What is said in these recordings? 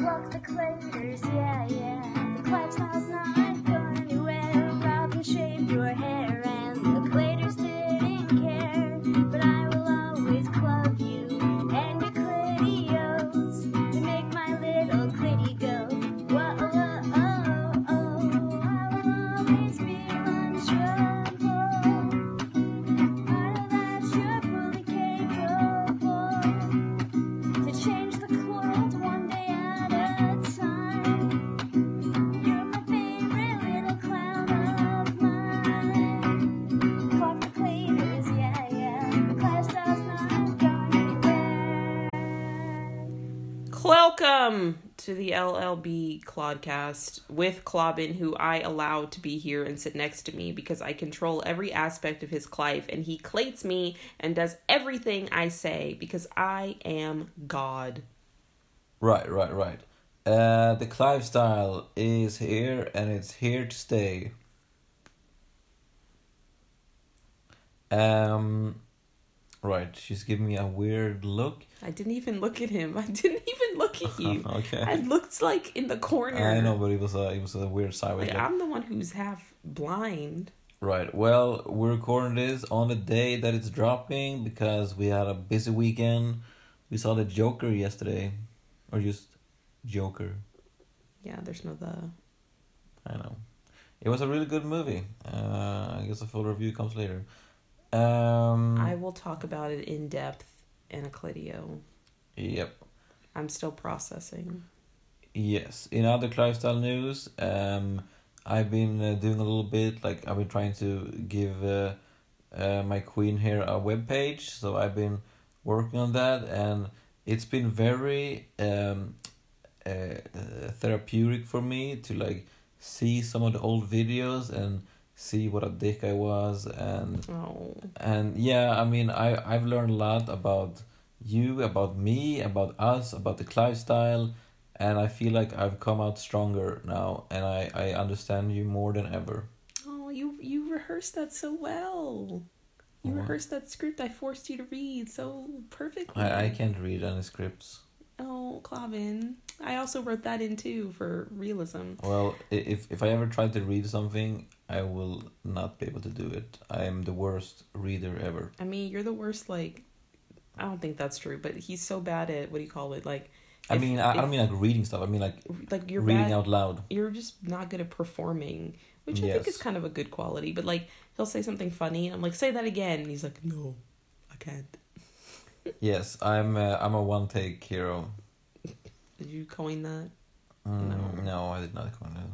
Clock the claters, yeah, yeah. The lifestyle's not going Welcome to the LLB Clodcast with Clobbin, who I allow to be here and sit next to me because I control every aspect of his life and he clates me and does everything I say because I am God. Right, right, right. Uh, the Clive style is here and it's here to stay. Um, right. She's giving me a weird look. I didn't even look at him. I didn't even look at you. Okay. I looked like in the corner. I know, but it was a it was a weird sideways Like, look. I'm the one who's half blind. Right. Well, we're recording this on the day that it's dropping because we had a busy weekend. We saw the Joker yesterday, or just Joker. Yeah, there's no the. I know. It was a really good movie. Uh, I guess a full review comes later. Um, I will talk about it in depth in a Clidio. Yep. I'm still processing. Yes. In other lifestyle news, um, I've been uh, doing a little bit. Like I've been trying to give uh, uh, my queen here a web page. So I've been working on that, and it's been very um, uh, therapeutic for me to like see some of the old videos and see what a dick I was and Oh, and yeah i mean i i've learned a lot about you about me about us about the clive style and i feel like i've come out stronger now and i i understand you more than ever oh, you you rehearsed that so well. You What? rehearsed that script I forced you to read so perfectly. i i can't read any scripts Oh, Clavin. I also wrote that in too for realism. well if if i ever tried to read something i will not be able to do it i am the worst reader ever I mean, you're the worst. Like, I don't think that's true, but he's so bad at what do you call it? Like, i if- mean I, I don't mean like reading stuff i mean like like you're reading bad. out loud You're just not good at performing, which I think is kind of a good quality. But like, he'll say something funny, and I'm like, say that again, and he's like, no, I can't. yes i'm uh, i'm a one take hero Did you coin that? Mm, No. no i did not coin it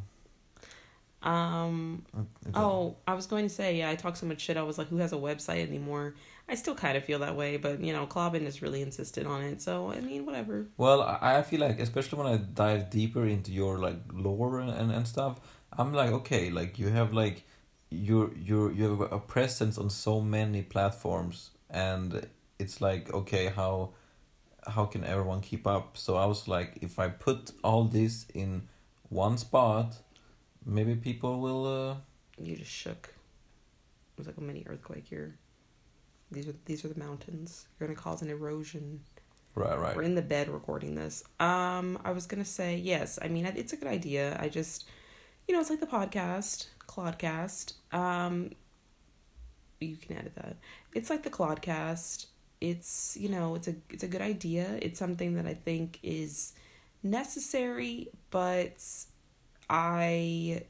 Um. A- Oh, I was going to say, yeah, I talk so much shit. I was like, who has a website anymore? I still kind of feel that way, but you know, Clobbin is really insistent on it. So I mean, whatever. Well, I I feel like, especially when I dive deeper into your like lore and, and, and stuff, I'm like, okay, like you have like you're you're you have a presence on so many platforms, and it's like, okay, how how can everyone keep up? So I was like, if I put all this in one spot, maybe people will. Uh, You just shook. It was like a mini earthquake here. These are these are the mountains. You're gonna cause an erosion. right, right. We're in the bed recording this. Um, I was gonna say yes. I mean, it's a good idea. I just, you know, it's like the podcast, Clodcast. Um, you can edit that. It's like the Clodcast. It's you know, it's a it's a good idea. It's something that I think is necessary, but I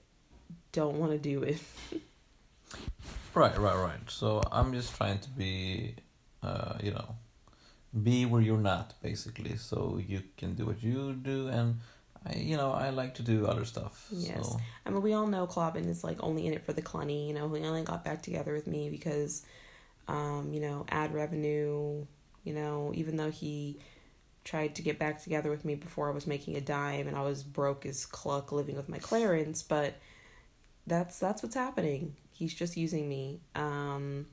don't want to do it. Right, right, right. So I'm just trying to be, uh, you know, be where you're not, basically. So you can do what you do, and I, you know, I like to do other stuff. Yes. So I mean, we all know Clobbin is like only in it for the clunny. You know, he only got back together with me because, um, you know, ad revenue. You know, even though he tried to get back together with me before I was making a dime and I was broke as cluck living with my Clarence, but that's that's what's happening. He's just using me, um,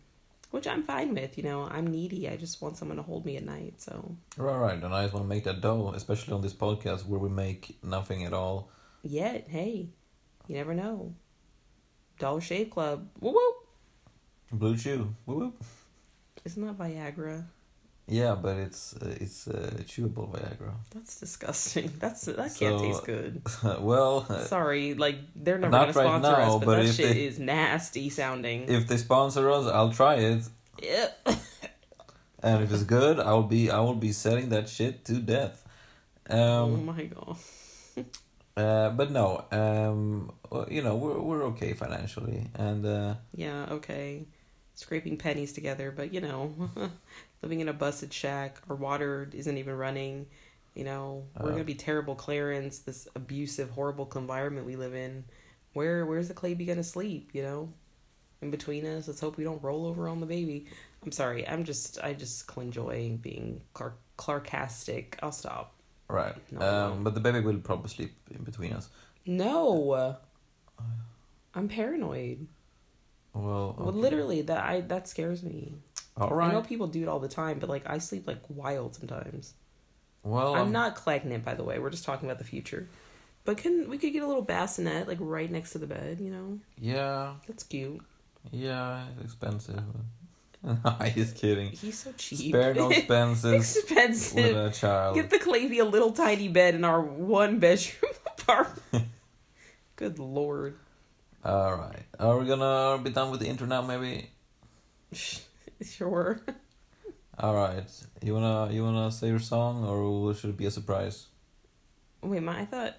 which I'm fine with. You know, I'm needy. I just want someone to hold me at night. So right, right. And I just want to make that dough, especially on this podcast where we make nothing at all. yet, hey, you never know. Dollar Shave Club, whoop whoop. BlueChew, whoop whoop. Isn't that Viagra? Yeah, but it's uh, it's uh, chewable Viagra. That's disgusting. That's that can't So- taste good. well, uh, Sorry, like they're never Not gonna right sponsor now, us, but, but that shit they- is nasty sounding. if they sponsor us, I'll try it, Yep. and if it's good, I'll be I will be selling that shit to death. Um, oh my god. uh, but no, um, well, you know we're we're okay financially, and uh, Yeah, okay. Scraping pennies together, but you know, living in a busted shack, our water isn't even running. You know, we're Uh. gonna be terrible Clarence, this abusive, horrible environment we live in. Where where's the Clay be gonna sleep? You know, in between us. Let's hope we don't roll over on the baby. I'm sorry. I'm just I just enjoy being Clark Clarkastic. I'll stop. right. No, um, but the baby will probably sleep in between us. No, I'm paranoid. Well, Well, literally, that I that scares me. All I know people do it all the time, but like I sleep like wild sometimes. Well, I'm um, not clagging by the way. We're just talking about the future. But can we could get a little bassinet like right next to the bed? You know, Yeah, that's cute. yeah, it's expensive. I'm just kidding. He's so cheap. Spare no expenses with a child. Get the Clavy a little tiny bed in our one bedroom apartment. Good lord. All right. Are we gonna be done with the intro now? Maybe. Sure. All right. You wanna you wanna say your song, or should it be a surprise? Wait, my I thought.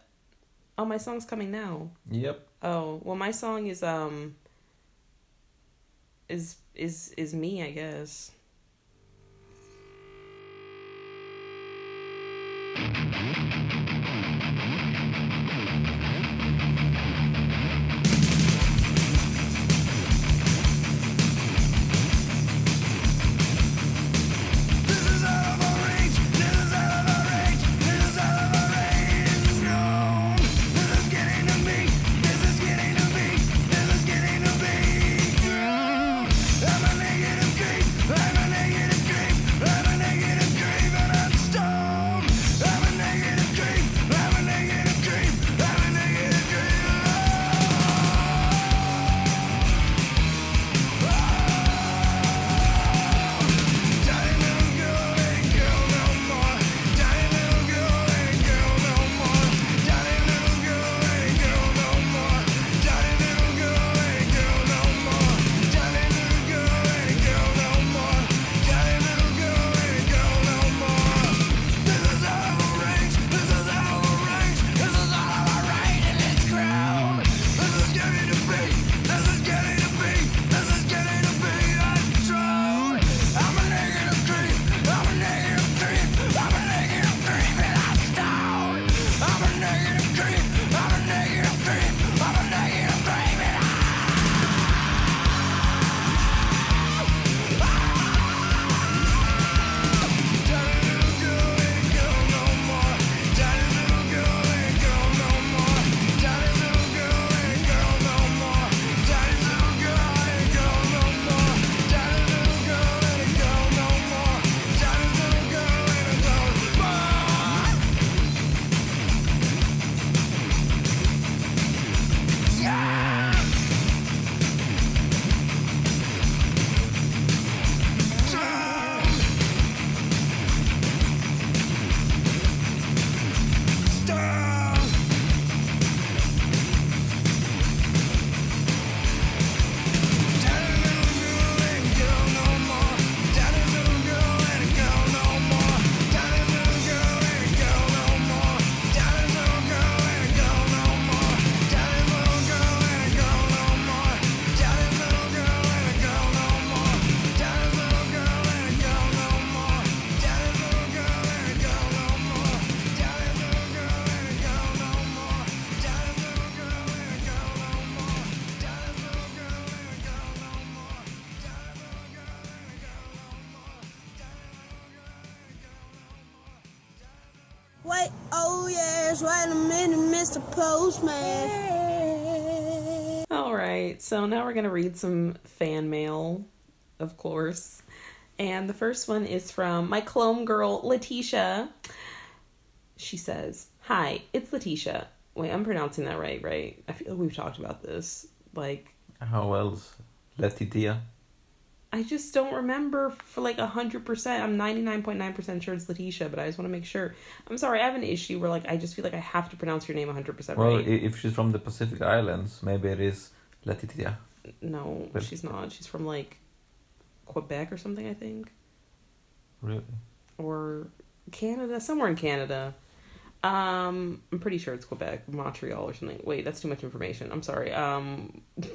Oh, my song's coming now. Yep. Oh well, my song is um. Is is is me? I guess. Postman. All right, so now we're gonna read some fan mail, of course, and the first one is from my clone girl Letitia. She says, "Hi, it's Letitia. Wait, I'm pronouncing that right, right? I feel like we've talked about this. Like, How else? Letitia. I just don't remember for like a hundred percent. I'm ninety nine point nine percent sure it's Letitia, but I just want to make sure. I'm sorry, I have an issue where like I just feel like I have to pronounce your name hundred percent Well, right. if she's from the Pacific Islands, maybe it is Letitia. no, but- she's not. She's from like Quebec or something, I think, Really? or Canada, somewhere in Canada. Um, I'm pretty sure it's Quebec, Montreal, or something. Wait, that's too much information. I'm sorry. Um.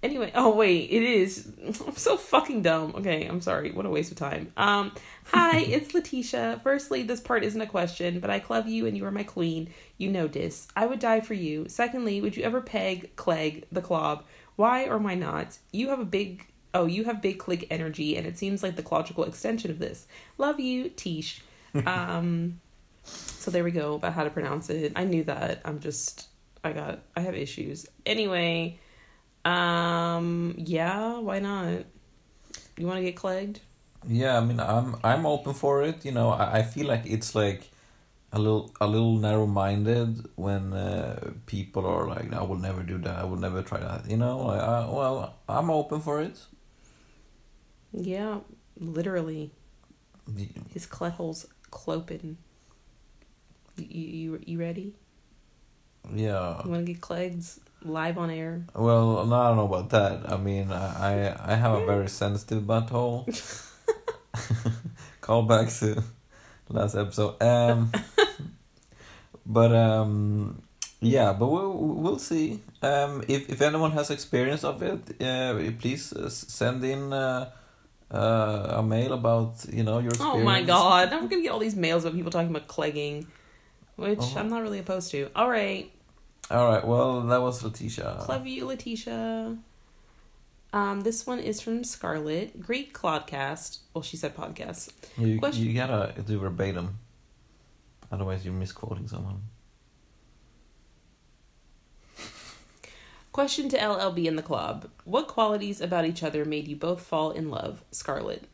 Anyway, oh wait, it is. I'm so fucking dumb. Okay, I'm sorry. What a waste of time. Um, hi, it's Letitia. Firstly, this part isn't a question, but I love you and you are my queen. You know this. I would die for you. Secondly, would you ever peg Clegg the Clob? Why or why not? You have a big. Oh, you have big click energy, and it seems like the logical extension of this. Love you, Tish. Um, so there we go about how to pronounce it. I knew that. I'm just. I got. I have issues. Anyway. Um. Yeah. Why not? You want to get clegged? Yeah, I mean, I'm I'm open for it. You know, I, I feel like it's like a little a little narrow minded when uh, people are like, "I will never do that. I will never try that." You know, like, I, well, I'm open for it. Yeah. Literally, The- his clethole's clopen. You you you ready? Yeah. You want to get clegged live on air? Well, no, I don't know about that. I mean, I I I have a very sensitive butthole. Call back to last episode. Um, but um, yeah, but we'll we'll see. Um, if if anyone has experience of it, uh, please uh, send in uh, uh, a mail about you know your experience. Oh my god! I'm gonna get all these mails of people talking about clegging, which Uh-huh. I'm not really opposed to. All right, All right. Well, that was Letitia. love you, Letitia. Um, this one is from Scarlett. Great Clodcast. Well, she said podcast. You Question- you gotta do verbatim, otherwise you're misquoting someone. Question to LLB in the club. What qualities about each other made you both fall in love? Scarlett.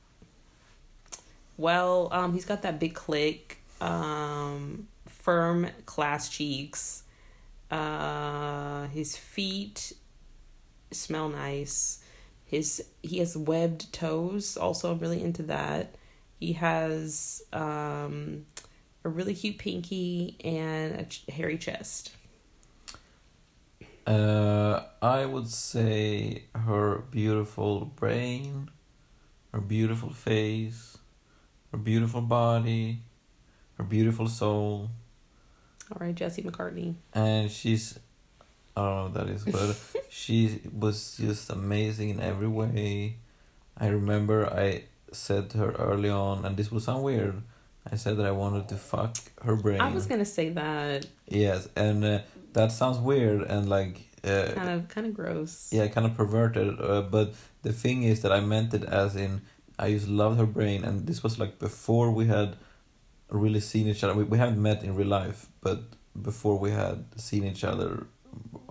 Well, um, he's got that big click, um, firm class cheeks. Uh, his feet smell nice. His he has webbed toes. Also, I'm really into that. He has um, a really cute pinky and a ch- hairy chest. Uh, I would say her beautiful brain, her beautiful face, her beautiful body, her beautiful soul, All right, Jesse McCartney. and she's I don't know what that is, but she was just amazing in every way. I remember I said to her early on, and this will sound weird. I said that I wanted to fuck her brain. I was gonna say that Yes, and uh, that sounds weird and like uh, kind of kind of gross. yeah, kind of perverted. Uh, but the thing is that I meant it as in I just loved her brain, and this was like before we had really seen each other. We we haven't met in real life, but before we had seen each other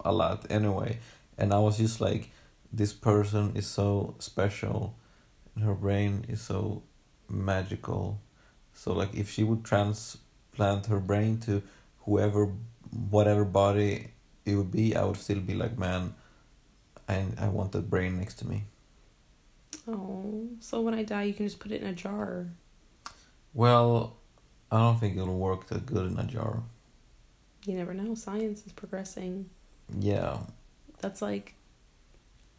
a lot anyway. And I was just like, this person is so special, her brain is so magical. So like, if she would transplant her brain to whoever, whatever body it would be, I would still be like, man, I I want that brain next to me. Oh, so when I die, you can just put it in a jar. Well, I don't think it'll work that good in a jar. You never know. Science is progressing. Yeah, That's like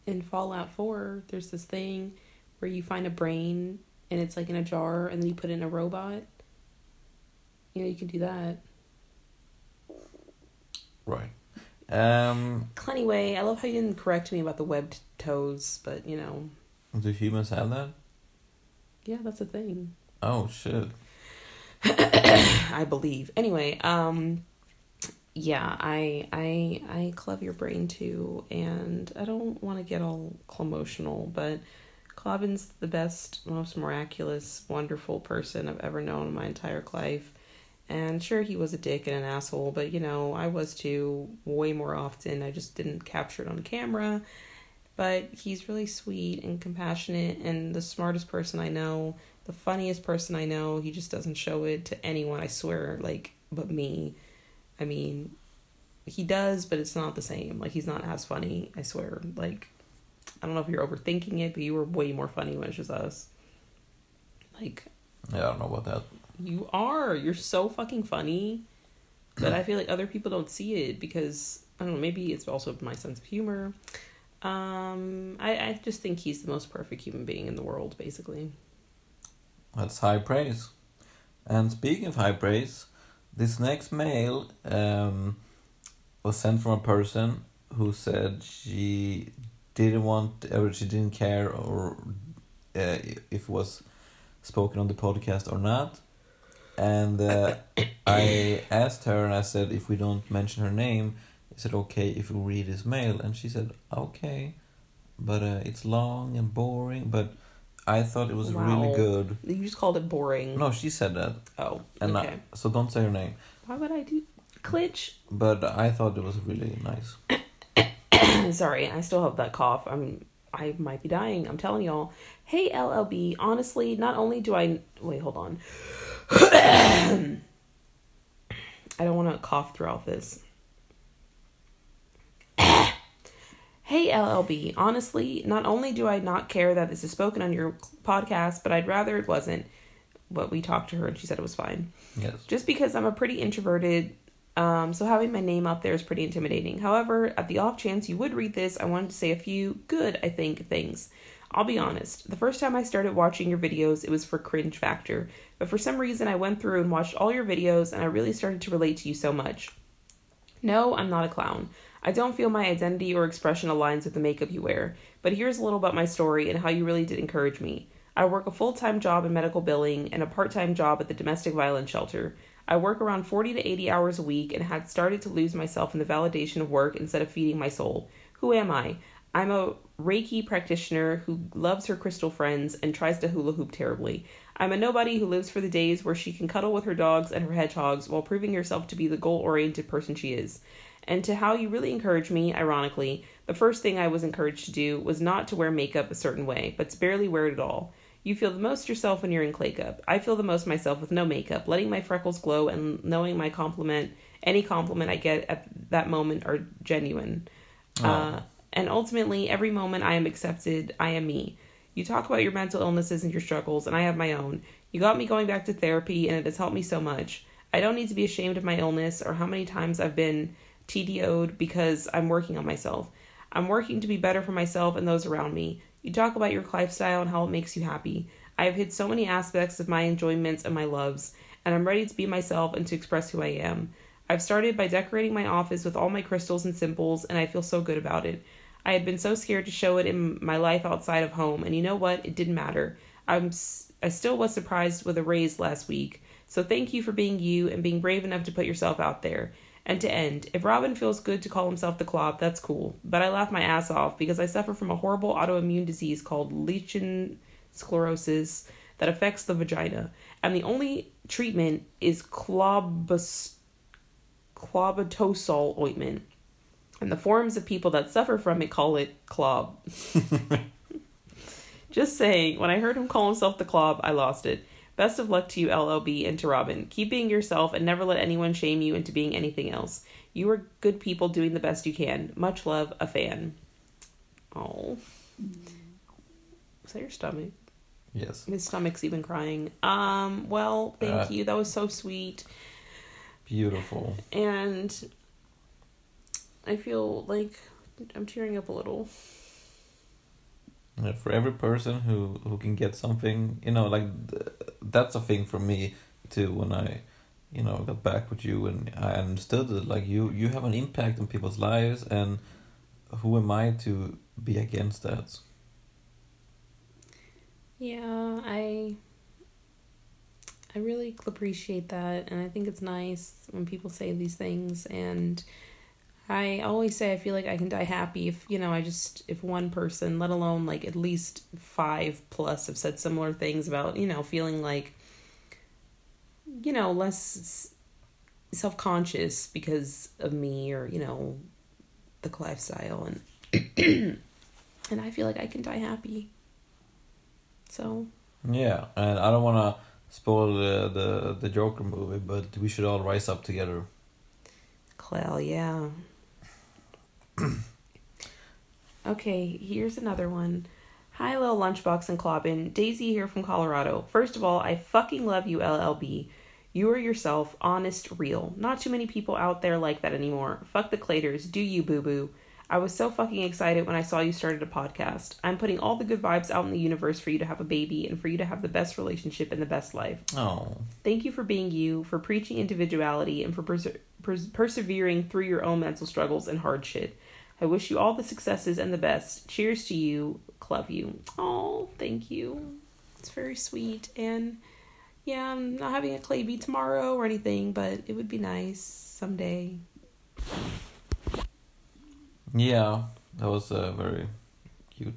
in Fallout Four. There's this thing where you find a brain and it's like in a jar, and then you put it in a robot. You know, you can do that. right. Um, Anyway, I love how you didn't correct me about the webbed toes, but you know, do humans have that? yeah, that's a thing. Oh shit. I believe. Anyway, um yeah, I I I club your brain too and I don't want to get all emotional, but Clobbin's the best, most miraculous, wonderful person I've ever known in my entire life. And sure he was a dick and an asshole, but you know, I was too way more often. I just didn't capture it on camera. But he's really sweet and compassionate and the smartest person I know the funniest person I know. He just doesn't show it to anyone, I swear, like, but me. I mean, he does, but it's not the same. Like, he's not as funny, I swear. Like, I don't know if you're overthinking it, but you were way more funny when it's just us. Like Yeah, I don't know about that. you are. You're so fucking funny. But I feel like other people don't see it because I don't know, maybe it's also my sense of humor. Um I, I just think he's the most perfect human being in the world, basically. That's high praise. And speaking of high praise, this next mail um, was sent from a person who said she didn't want or she didn't care or uh, if it was spoken on the podcast or not. And uh, I asked her and I said, if we don't mention her name, is it okay if we read his mail? And she said, okay, but uh, it's long and boring. But I thought it was really good. You just called it boring. No, she said that, Oh, and okay. I, so don't say her name. Why would I do Klitsch? But I thought it was really nice. Sorry, I still have that cough. I'm I might be dying. I'm telling y'all. Hey LLB, honestly, not only do I wait, hold on. I don't want to cough throughout this. Hey LLB, honestly, not only do I not care that this is spoken on your podcast, but I'd rather it wasn't. But we talked to her and she said it was fine Yes. just because I'm a pretty introverted, um, so having my name out there is pretty intimidating. However, at the off chance you would read this, I wanted to say a few good, I think, things. I'll be honest, the first time I started watching your videos, it was for cringe factor, but for some reason I went through and watched all your videos and I really started to relate to you so much. No, I'm not a clown. I don't feel my identity or expression aligns with the makeup you wear, but here's a little about my story and how you really did encourage me. I work a full time job in medical billing and a part time job at the domestic violence shelter. I work around 40 to 80 hours a week and had started to lose myself in the validation of work instead of feeding my soul. Who am I? I'm a Reiki practitioner who loves her crystal friends and tries to hula hoop terribly. I'm a nobody who lives for the days where she can cuddle with her dogs and her hedgehogs while proving herself to be the goal oriented person she is. And to how you really encouraged me, ironically, the first thing I was encouraged to do was not to wear makeup a certain way, but to barely wear it at all. You feel the most yourself when you're in clay cup. I feel the most myself with no makeup, letting my freckles glow and knowing my compliment, any compliment I get at that moment are genuine. Uh, and ultimately, every moment I am accepted, I am me. You talk about your mental illnesses and your struggles, and I have my own. You got me going back to therapy, and it has helped me so much. I don't need to be ashamed of my illness or how many times I've been TDO'd because I'm working on myself. I'm working to be better for myself and those around me. You talk about your lifestyle and how it makes you happy. I have hit so many aspects of my enjoyments and my loves, and I'm ready to be myself and to express who I am. I've started by decorating my office with all my crystals and symbols, and I feel so good about it. I had been so scared to show it in my life outside of home, and you know what? It didn't matter. I'm I still was surprised with a raise last week. So thank you for being you and being brave enough to put yourself out there. And to end, if Robin feels good to call himself the Clob, that's cool. But I laugh my ass off because I suffer from a horrible autoimmune disease called lichen sclerosis that affects the vagina. And the only treatment is clobus- ointment. And the forms of people that suffer from it call it clob. Just saying, when I heard him call himself the clob, I lost it. Best of luck to you, LLB, and to Robin. Keep being yourself and never let anyone shame you into being anything else. You are good people doing the best you can. Much love, a fan. Oh. Is that your stomach? Yes. His stomach's even crying. Um, well, thank Uh. you. That was so sweet. Beautiful. And I feel like I'm tearing up a little. For every person who who can get something, you know, like th- that's a thing for me too. When I, you know, got back with you and I understood that like you you have an impact on people's lives, and who am I to be against that? Yeah, I I really appreciate that and I think it's nice when people say these things and I always say I feel like I can die happy if, you know, I just if one person, let alone like at least 5 plus have said similar things about, you know, feeling like you know, less self-conscious because of me or, you know, the lifestyle and and I feel like I can die happy. So, Yeah, and I don't want to spoil the, the the Joker movie, but we should all rise up together. Clell, yeah. Okay, here's another one. Hi, little lunchbox and Clobbin. Daisy here from Colorado. First of all, I fucking love you, LLB. You are yourself, honest, real. Not too many people out there like that anymore. Fuck the Claters. Do you, boo boo? I was so fucking excited when I saw you started a podcast. I'm putting all the good vibes out in the universe for you to have a baby and for you to have the best relationship and the best life. Oh, Thank you for being you, for preaching individuality, and for perse- pers- persevering through your own mental struggles and hard shit. I wish you all the successes and the best. Cheers to you. Love you. Oh, thank you. It's very sweet. And yeah, I'm not having a clay bee tomorrow or anything, but it would be nice someday. yeah, that was uh, very cute.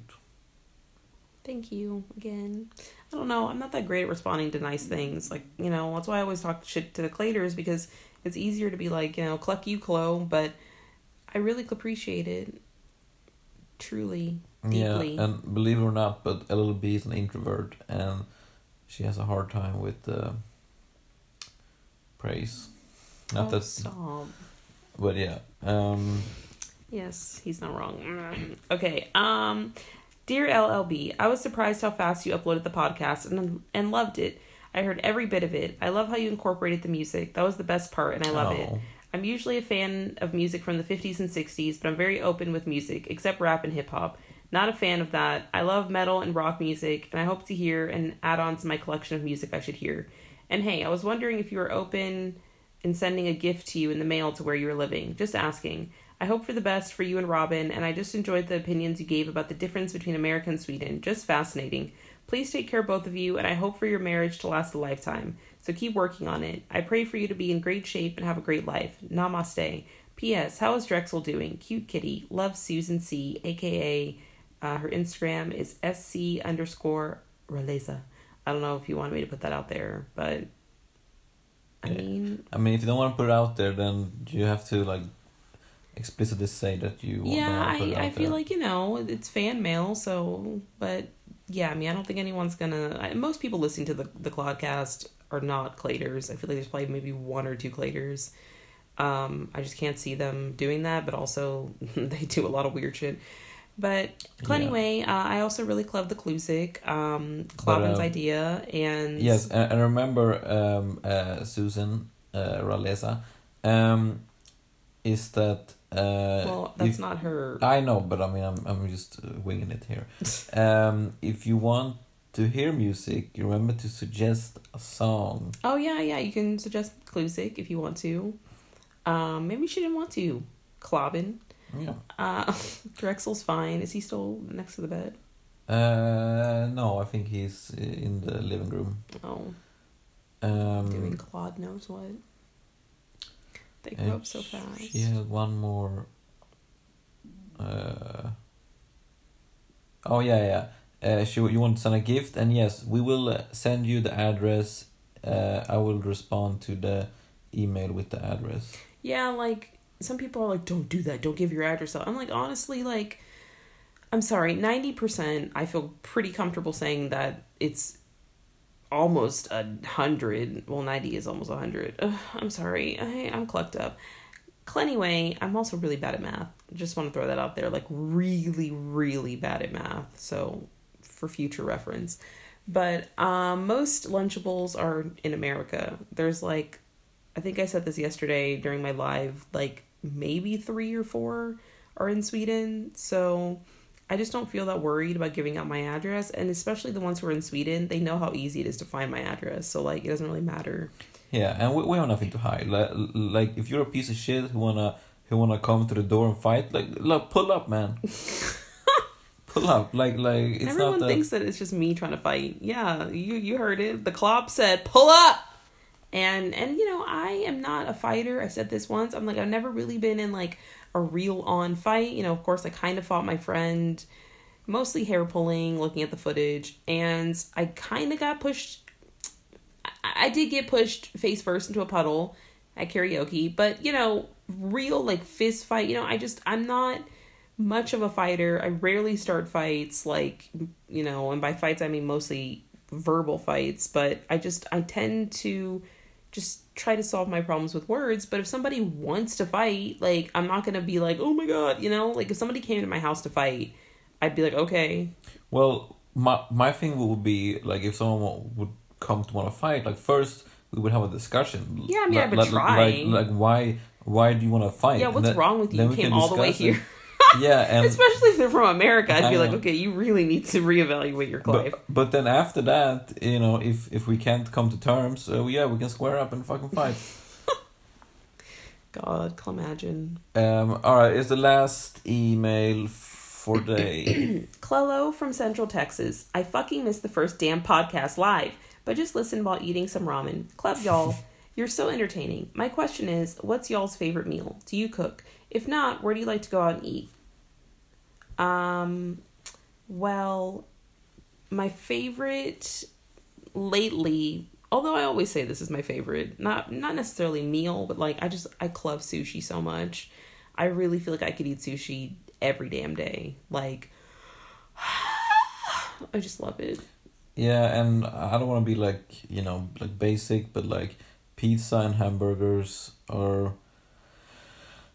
Thank you again. I don't know. I'm not that great at responding to nice things. Like, you know, that's why I always talk shit to the Claters because it's easier to be like, you know, cluck you, Chloe, but I really appreciate it. Truly. Deeply. Yeah, and believe it or not, but LLB is an introvert and she has a hard time with uh, praise. Not Oh, that, stop. but yeah. Um, Yes, he's not wrong. okay. Um, dear LLB, I was surprised how fast you uploaded the podcast and and loved it. I heard every bit of it. I love how you incorporated the music. That was the best part, and I love it. I'm usually a fan of music from the 50s and 60s, but I'm very open with music, except rap and hip hop. Not a fan of that. I love metal and rock music, and I hope to hear and add on to my collection of music I should hear. And hey, I was wondering if you were open in sending a gift to you in the mail to where you were living. Just asking. I hope for the best for you and Robin, and I just enjoyed the opinions you gave about the difference between America and Sweden. Just fascinating. Please take care, both of you, and I hope for your marriage to last a lifetime. So keep working on it. I pray for you to be in great shape and have a great life. Namaste. P.S. How is Drexel doing? Cute kitty. Love Susan C. AKA uh, her Instagram is sc underscore Releza. I don't know if you wanted me to put that out there, but I mean, I mean, if you don't want to put it out there, then you have to like explicitly say that you want yeah, to put it I, I feel there. like you know it's fan mail, so but yeah, I mean, I don't think anyone's gonna. I, most people listening to the the Clodcast are not Claters. I feel like there's probably maybe one or two Claters. Um, I just can't see them doing that, but also they do a lot of weird shit. But Yeah. anyway, uh, I also really love the Clusic, um, Clobbin's um, idea, and Yes, and, and remember um, uh, Susan uh, Raleza, um, is that uh, well, that's if- not her. I know, but I mean, I'm I'm just winging it here. um, if you want to hear music, you remember to suggest a song. Oh yeah, yeah. You can suggest Clusic if you want to. Um, maybe she didn't want to. Clobbin. Yeah. Uh, Drexel's fine. Is he still next to the bed? Uh, no, I think he's in the living room. Oh, Um, doing Claude knows what. They grew and up so fast. She had one more. Uh, oh yeah, yeah. Uh, she you want to send a gift, and yes, we will uh, send you the address. Uh, I will respond to the email with the address. Yeah, like some people are like, "Don't do that. Don't give your address out." I'm like, honestly, like, I'm sorry. Ninety percent, I feel pretty comfortable saying that it's almost a hundred. Well, ninety is almost a hundred. I'm sorry. I, I'm clucked up. Anyway, I'm also really bad at math. Just want to throw that out there. Like, really, really bad at math. So, for future reference. But um, most Lunchables are in America. There's like I think I said this yesterday during my live, like maybe three or four are in Sweden. So I just don't feel that worried about giving out my address. And especially the ones who are in Sweden, they know how easy it is to find my address. So, like, it doesn't really matter. Yeah, and we, we have nothing to hide. Like, like if you're a piece of shit who wanna who wanna come to the door and fight, like, like pull up, man. pull up, like like it's Everyone not that. thinks that it's just me trying to fight. Yeah, you you heard it. The clop said, "Pull up." And and you know, I am not a fighter. I said this once. I'm like I've never really been in like a real on fight. You know, of course I kind of fought my friend mostly hair pulling, looking at the footage, and I kind of got pushed I, I did get pushed face first into a puddle at karaoke, but you know, real like fist fight, you know, I just I'm not much of a fighter. I rarely start fights like, you know, and by fights I mean mostly verbal fights, but I just I tend to just try to solve my problems with words, but if somebody wants to fight, like I'm not gonna be like, oh my god, you know, like if somebody came to my house to fight, I'd be like, okay, Well, my my thing would be like if someone would come to want to fight, like first we would have a discussion. Yeah, I mean, I like, would like, try. Like, like why why do you want to fight? yeah, what's then- wrong with you? You came all the way here. Yeah, and Especially if they're from America, I'd I be like, okay, you really need to reevaluate your life. but, but then after that, you know, if if we can't come to terms, uh, yeah, we can square up and fucking fight. God, can imagine. um, all right, it's the last email for day. Clelo from Central Texas. I fucking missed the first damn podcast live, but just listened while eating some ramen. Club y'all. You're so entertaining. My question is, what's y'all's favorite meal? Do you cook? If not, where do you like to go out and eat? Um, well, my favorite lately, although I always say this is my favorite, not not necessarily meal, but like I just I love sushi so much. I really feel like I could eat sushi every damn day. Like I just love it. Yeah, and I don't want to be like you know like basic, but like pizza and hamburgers are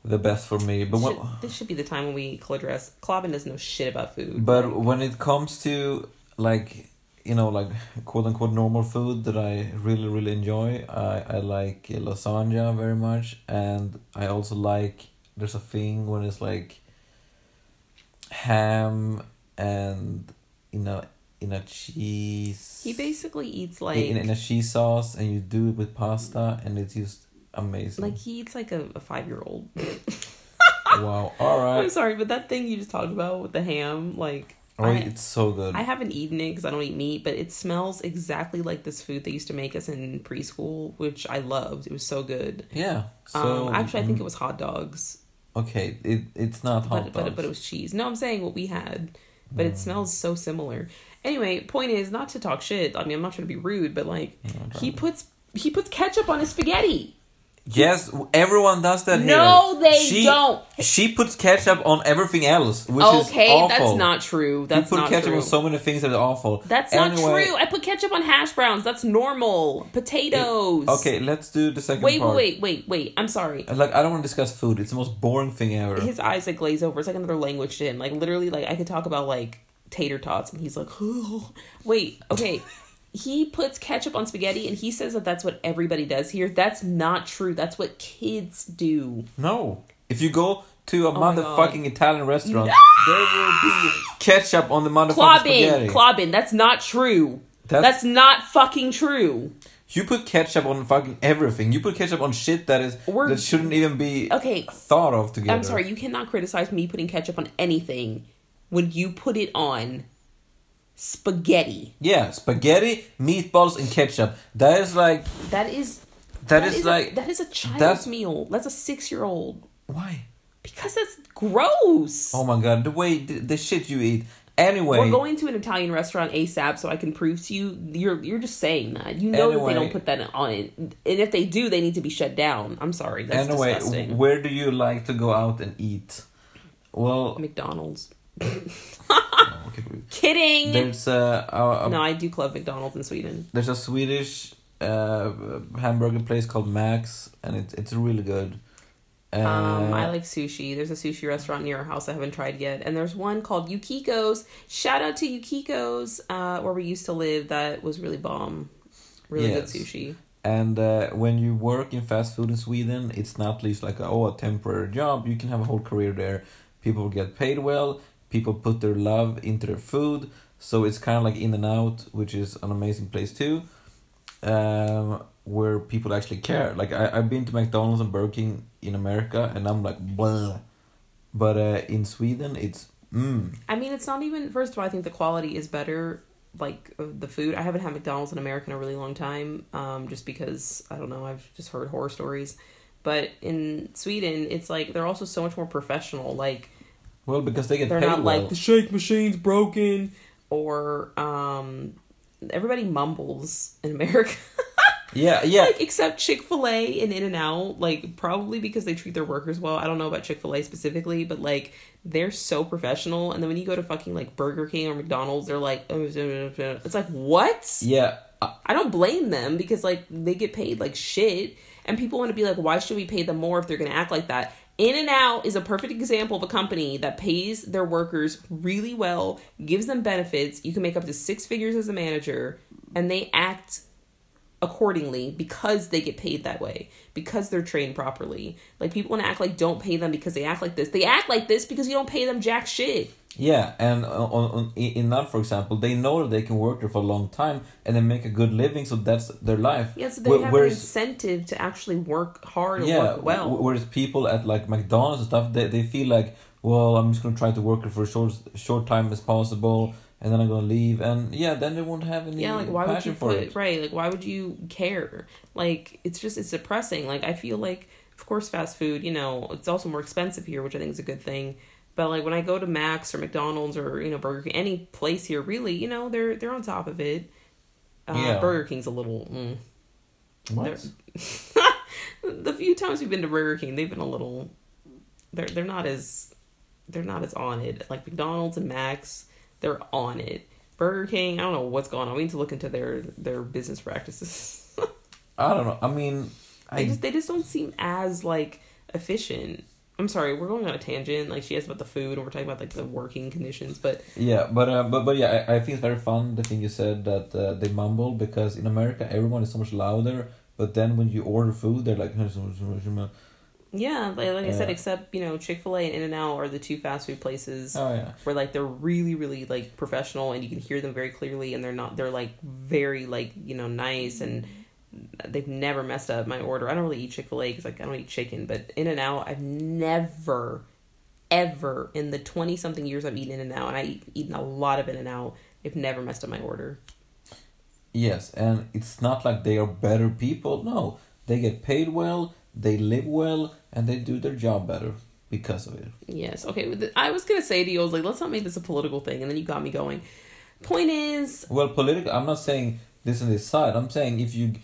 the best for me. But when, this should be the time when we eat dress. Clobbin doesn't know shit about food. but when it comes to like you know like quote unquote normal food that I really really enjoy, I I like lasagna very much, and I also like there's a thing when it's like ham and you know in a cheese. he basically eats like in, in a cheese sauce and you do it with pasta and it's just amazing. like he eats like a, a five year old. wow. All I'm sorry, but that thing you just talked about with the ham, like Oh, I, it's so good. I haven't eaten it because I don't eat meat, but it smells exactly like this food they used to make us in preschool, which I loved. It was so good. yeah. So um, actually, I think mm, it was hot dogs, okay. It it's not hot but but, dogs. but it was cheese. No, I'm saying what we had, but it smells so similar. Anyway, point is not to talk shit. I mean, I'm not trying to be rude, but like he puts he puts ketchup on his spaghetti. Yes, everyone does that No, here. they she, don't. She puts ketchup on everything else, which is okay, awful. that's not true. That's you put ketchup true. on so many things that are awful. That's Anyway, not true. I put ketchup on hash browns. That's normal. Potatoes. Okay, let's do the second Wait, part. wait, wait, wait. I'm sorry. Like I don't want to discuss food. It's the most boring thing ever. His eyes like glaze over. It's like another language to him. Like literally, like I could talk about like tater tots, and he's like, wait, okay. He puts ketchup on spaghetti, and he says that that's what everybody does here. That's not true. That's what kids do. No. If you go to a Oh motherfucking Italian restaurant, No! there will be ketchup on the motherfucking Clobbin, spaghetti. Clobbin. That's not true. That's- That's not fucking true. you put ketchup on fucking everything. You put ketchup on shit that is We're- that shouldn't even be Okay, thought of together. I'm sorry, you cannot criticize me putting ketchup on anything when you put it on spaghetti. Yeah, spaghetti, meatballs, and ketchup. That is like That is that is, a- like that is a child's that's- meal. That's a six year old. why? Because that's gross. Oh my god, the way the, the shit you eat. Anyway, We're going to an Italian restaurant ASAP, so I can prove to you. You're you're just saying that. You know that they don't put that on it, and if they do, they need to be shut down. I'm sorry. That's anyway, disgusting. where do you like to go out and eat? Well, McDonald's. Kidding. there's a, a, a no, I do club McDonald's in Sweden. There's a Swedish uh, hamburger place called Max, and it's it's really good. Uh, Um, I like sushi. There's a sushi restaurant near our house I haven't tried yet, and there's one called Yukiko's. Shout out to Yukiko's, uh, where we used to live. That was really bomb. Really Yes. good sushi. And uh, when you work in fast food in Sweden, it's not least like a, oh a temporary job. You can have a whole career there. People get paid well. People put their love into their food, so it's kind of like In and Out, which is an amazing place too, um, where people actually care. Like I I've been to McDonald's and Burger King in America, and I'm like blah, but uh, in Sweden it's mm. I mean, it's not even. First of all, I think the quality is better. Like the food, I haven't had McDonald's in America in a really long time. Um, just because I don't know, I've just heard horror stories. But in Sweden, it's like they're also so much more professional. Like Well, because they get they're paid not well. like the shake machine's broken or um everybody mumbles in America. yeah, yeah. like except Chick-fil-A and In and Out, like probably because they treat their workers well. I don't know about Chick-fil-A specifically, but like they're so professional and then when you go to fucking like Burger King or McDonald's, they're like "Oh, it's like what? yeah, uh, I don't blame them because like they get paid like shit. And people want to be like, why should we pay them more if they're going to act like that? In and Out is a perfect example of a company that pays their workers really well, gives them benefits. You can make up to six figures as a manager, and they act accordingly because they get paid that way because they're trained properly. Like people want to act like don't pay them because they act like this. They act like this because you don't pay them jack shit Yeah, and uh, on, on in that, for example, they know that they can work there for a long time and they make a good living, so that's their life. yes they Wh- have whereas- an incentive to actually work hard and yeah, work well whereas people at like McDonald's and stuff, they, they feel like, well, I'm just gonna try to work here for a short short time as possible, and then I'm gonna leave, and yeah, then they won't have any yeah like why would passion you for put it. right like why would you care like it's just it's depressing like i feel like of course fast food you know it's also more expensive here which i think is a good thing but like when i go to max or mcdonald's or you know burger king any place here really you know they're they're on top of it uh, Yeah. burger king's a little mm. What? The few times we've been to burger king they've been a little they're they're not as they're not as on it like mcdonald's and max they're on it burger king i don't know what's going on we need to look into their their business practices I don't know. I mean, they just they just don't seem as like efficient i'm sorry we're going on a tangent like she asked about the food and we're talking about like the working conditions but yeah, but uh, but but yeah, I, I think it's very fun the thing you said that uh, they mumble because in America everyone is so much louder, but then when you order food, they're like. yeah like, like i said except you know chick-fil-a and In and Out are the two fast food places Oh yeah. where like they're really really like professional and you can hear them very clearly and they're not they're like very like you know nice and they've never messed up my order i don't really eat chick-fil-a because like i don't eat chicken but in and out i've never ever in the 20 something years i've eaten in and out and i've eaten a lot of in and out they've never messed up my order Yes, and it's not like they are better people. No, they get paid well, they live well, and they do their job better because of it. yes okay i was gonna say to you i was like let's not make this a political thing and then you got me going point is Well, political. I'm not saying this and this side. I'm saying if you,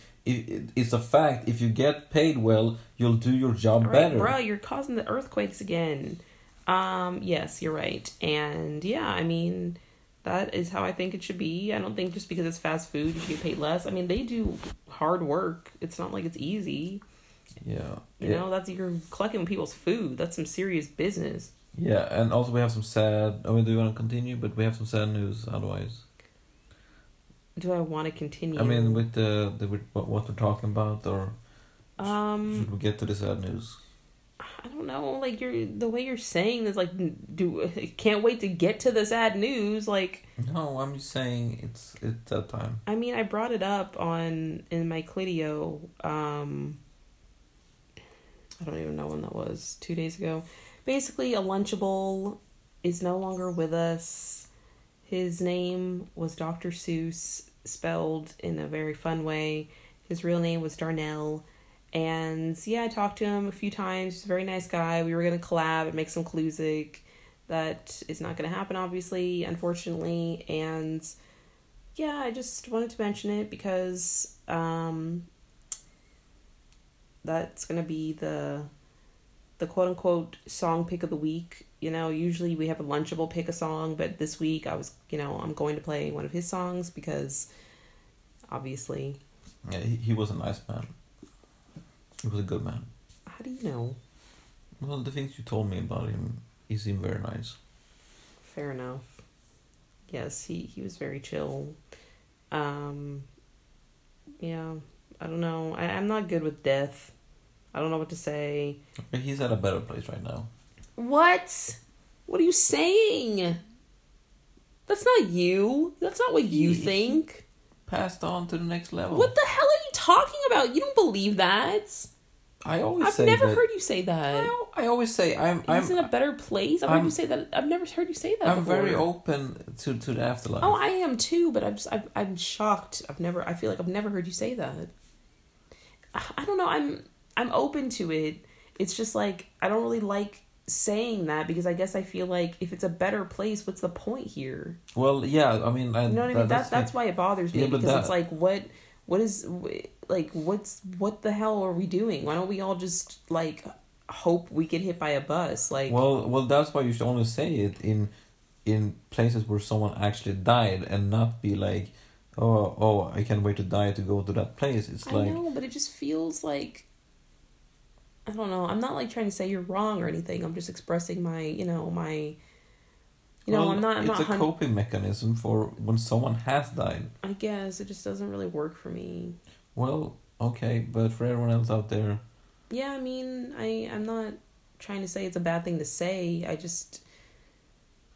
it's a fact. If you get paid well, you'll do your job Right, better. bro, you're causing the earthquakes again. Um, yes, you're right. And yeah, I mean, that is how I think it should be. I don't think just because it's fast food you should get paid less. I mean, they do hard work. It's not like it's easy. Yeah. You yeah. know, that's you're collecting people's food. That's some serious business. Yeah, and also we have some sad. I mean, do you want to continue? But we have some sad news. Otherwise, Do I want to continue? I mean, with the the with what we're talking about, or um, should we get to the sad news? I don't know. Like you're the way you're saying this, like, do can't wait to get to the sad news. Like, No, I'm just saying it's it's that time. I mean, I brought it up on in my Clidio. Um, I don't even know when that was. Two days ago. Basically, a Lunchable is no longer with us. His name was Dr. Seuss, spelled in a very fun way. His real name was Darnell. And yeah, I talked to him a few times. He's a very nice guy. We were gonna collab and make some Cluesic. That is not gonna happen, obviously, unfortunately. And yeah, I just wanted to mention it because um, that's gonna be the the quote unquote song pick of the week. You know, usually we have a lunchable pick a song, but this week I was, you know, I'm going to play one of his songs because obviously, Yeah, he, he was a nice man. He was a good man. how do you know? Well, the things you told me about him, he seemed very nice. Fair enough. Yes, he he was very chill. Um yeah, I don't know. I, I'm not good with death. I don't know what to say. He's at a better place right now. What? What are you saying? That's not you. That's not what you He- think. Passed on to the next level. What the hell are you talking about? You don't believe that. I always I've never that. heard you say that. I, I always say I'm I'm He's in a better place. I've heard you say that. I've never heard you say that. I'm before. very open to to the afterlife. Oh, I am too, but I'm just I'm, I'm shocked. I've never I feel like I've never heard you say that. I I don't know. I'm I'm open to it. It's just like I don't really like saying that because I guess I feel like if it's a better place, what's the point here? well, yeah. I mean, I, You know what I mean? That, that's why it bothers me Yeah, because it's like what what is like what's what the hell are we doing? Why don't we all just like hope we get hit by a bus? Like Well, well, that's why you should only say it in in places where someone actually died, and not be like, oh, oh, I can't wait to die to go to that place. It's I like, know, but it just feels like I don't know. I'm not like trying to say you're wrong or anything. I'm just expressing my, you know, my. You know, Well, I'm not. I'm it's not. a hun- coping mechanism for when someone has died. I guess it just doesn't really work for me. Well, okay, but for everyone else out there, Yeah, I mean, I I'm not trying to say it's a bad thing to say. I just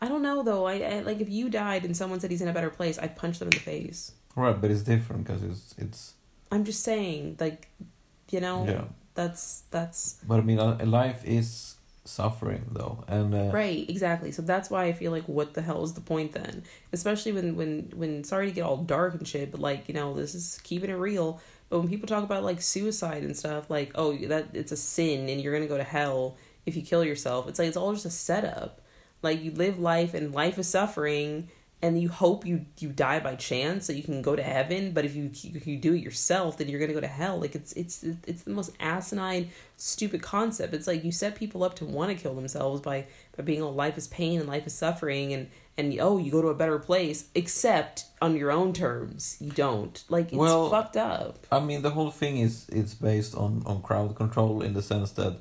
I don't know though. I, I like if you died and someone said he's in a better place, I'd punch them in the face. right? But it's different because it's it's I'm just saying, like, you know, yeah. That's that's But I mean, a life is suffering though, and uh, right, exactly. So that's why I feel like, what the hell is the point then? Especially when when when sorry to get all dark and shit, but like you know, this is keeping it real. But when people talk about like suicide and stuff, like oh that it's a sin and you're gonna go to hell if you kill yourself. It's like it's all just a setup. Like you live life and life is suffering, and you hope you you die by chance so you can go to heaven. But if you if you do it yourself, then you're gonna go to hell. Like it's it's it's the most asinine, stupid concept. It's like you set people up to want to kill themselves by by being oh life is pain and life is suffering and and oh you go to a better place except on your own terms you don't like it's Well, fucked up. I mean, the whole thing is it's based on on crowd control in the sense that.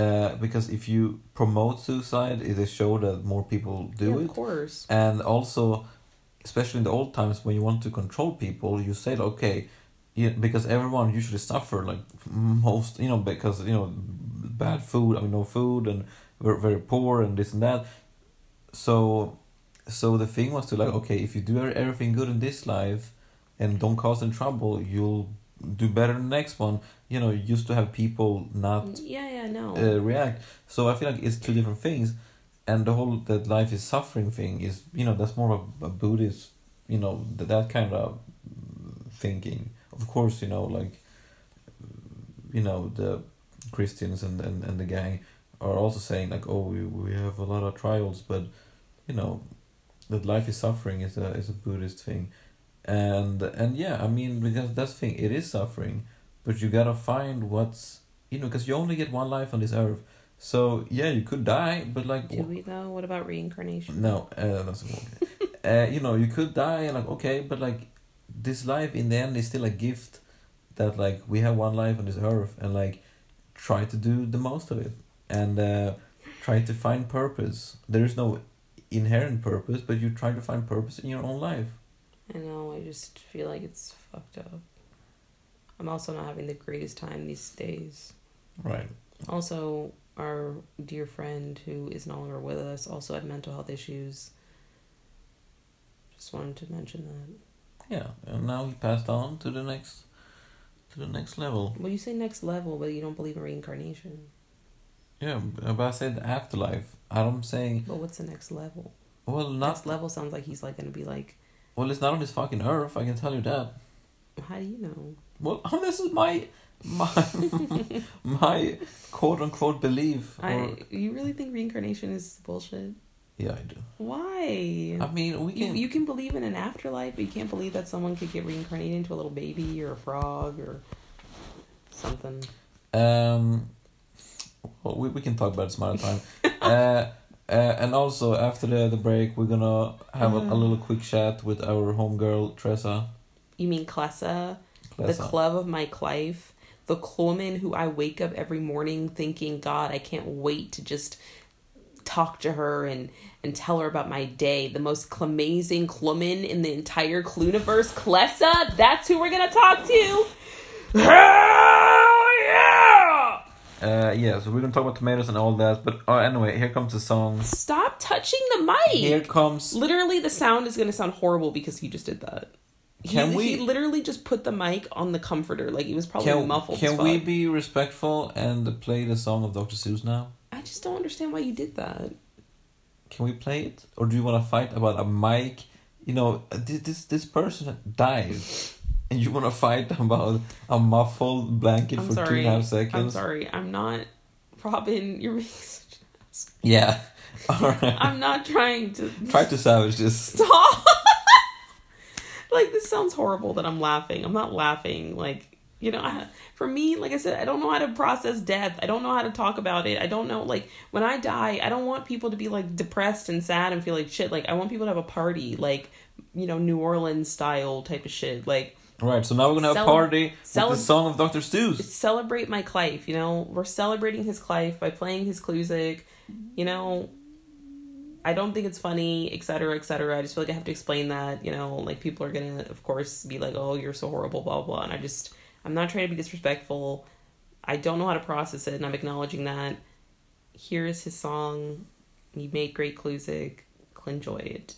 Uh, because if you promote suicide, it is show that more people do yeah, it. of course. and also especially in the old times when you want to control people you say okay yeah, because everyone usually suffer like most you know because you know bad food i mean no food and we're very poor and this and that so so the thing was to like okay if you do everything good in this life and don't cause any trouble you'll do better in the next one you know used to have people not Yeah, yeah, no. uh, react. So I feel like it's two different things, and the whole that life is suffering thing is you know that's more of a, Buddhist, you know that that kind of thinking. Of course, you know like you know the Christians and and, and the gang are also saying like oh we we have a lot of trials, but you know that life is suffering is a is a Buddhist thing, and and yeah I mean because that's the thing it is suffering, but you gotta find what's you know, because you only get one life on this earth. So yeah, you could die, but like Do we though? What about reincarnation? no, uh, that's okay. uh, you know, you could die and like okay, but like this life in the end is still a gift that like we have one life on this earth and like try to do the most of it and uh, try to find purpose. There is no inherent purpose, but you try to find purpose in your own life. I know. I just feel like it's fucked up. I'm also not having the greatest time these days. Right. Also, our dear friend who is no longer with us also had mental health issues. Just wanted to mention that. Yeah, and now he passed on to the next, to the next level. Well, you say next level, but you don't believe in reincarnation. Yeah, but I said afterlife. I'm saying, But what's the next level? well, not Next level sounds like he's like gonna be like, well. It's not on this fucking earth. I can tell you that. how do you know? Well, this is my my my quote unquote belief. Or, I you really think reincarnation is bullshit? yeah, I do. Why? I mean, we You, can. you can believe in an afterlife, but you can't believe that someone could get reincarnated into a little baby or a frog or something. Um, well, we we can talk about it some other time. uh, uh, and also after the the break, we're gonna have a, a little quick chat with our homegirl Tressa. You mean Clessa, the club of my life, the woman who I wake up every morning thinking, God, I can't wait to just talk to her and and tell her about my day. The most amazing woman in the entire Cluniverse, Clessa. That's who we're gonna talk to. Hell yeah! Uh, yeah, so we're gonna talk about tomatoes and all that. But uh, anyway, here comes the song. Stop touching the mic. Here comes. Literally, the sound is going to sound horrible because he just did that. He, Can we- He literally just put the mic on the comforter, like it was probably Can, muffled. can we be respectful and play the song of Dr. Seuss now? I just don't understand why you did that. Can we play it, or do you want to fight about a mic? You know, this this, this person died, and you want to fight about a muffled blanket I'm for two sorry. and a half I'm seconds? sorry. I'm not. Robin, you're being such an ass. Yeah. All right. I'm not trying to Try to savage this. stop. like this sounds horrible that I'm laughing. I'm not laughing. Like you know, I, for me, like I said, I don't know how to process death. I don't know how to talk about it. I don't know like when I die, I don't want people to be like depressed and sad and feel like shit. Like I want people to have a party, like you know, New Orleans style type of shit. Like Right, so now we're gonna have a party cele- with the song of Dr. Seuss. celebrate my Clive. You know, we're celebrating his Clive by playing his Clusic. You know, I don't think it's funny, etc., etc. I just feel like I have to explain that. You know, like people are gonna, of course, be like, "Oh, you're so horrible," blah blah. And I just, I'm not trying to be disrespectful. I don't know how to process it, and I'm acknowledging that. Here is his song. He made great Clusic. Enjoy it.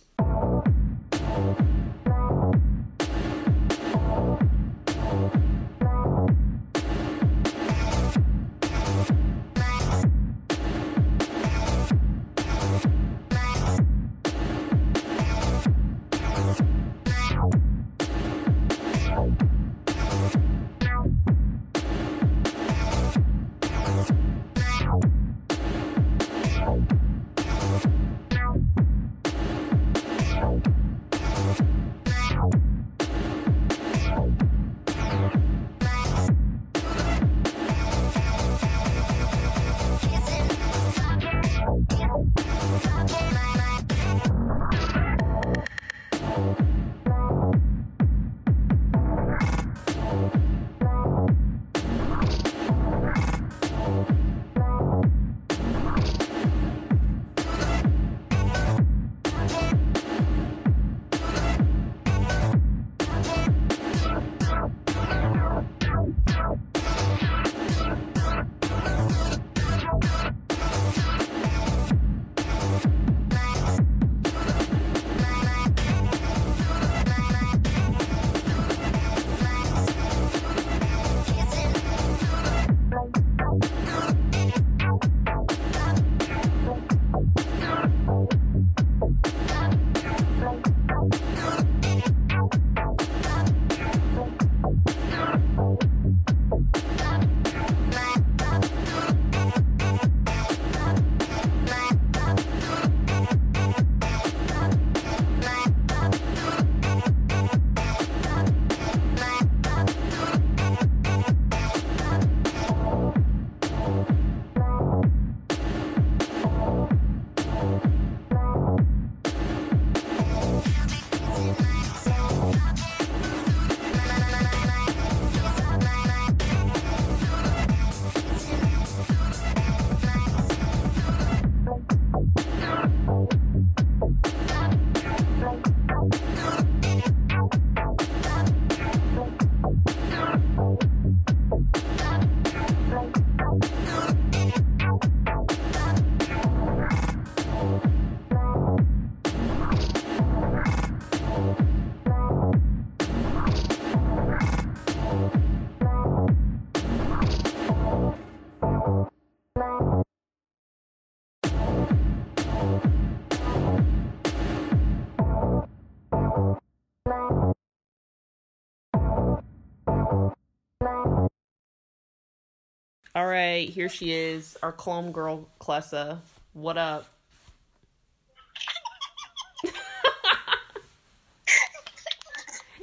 All right, here she is, our clone girl, Clessa. What up?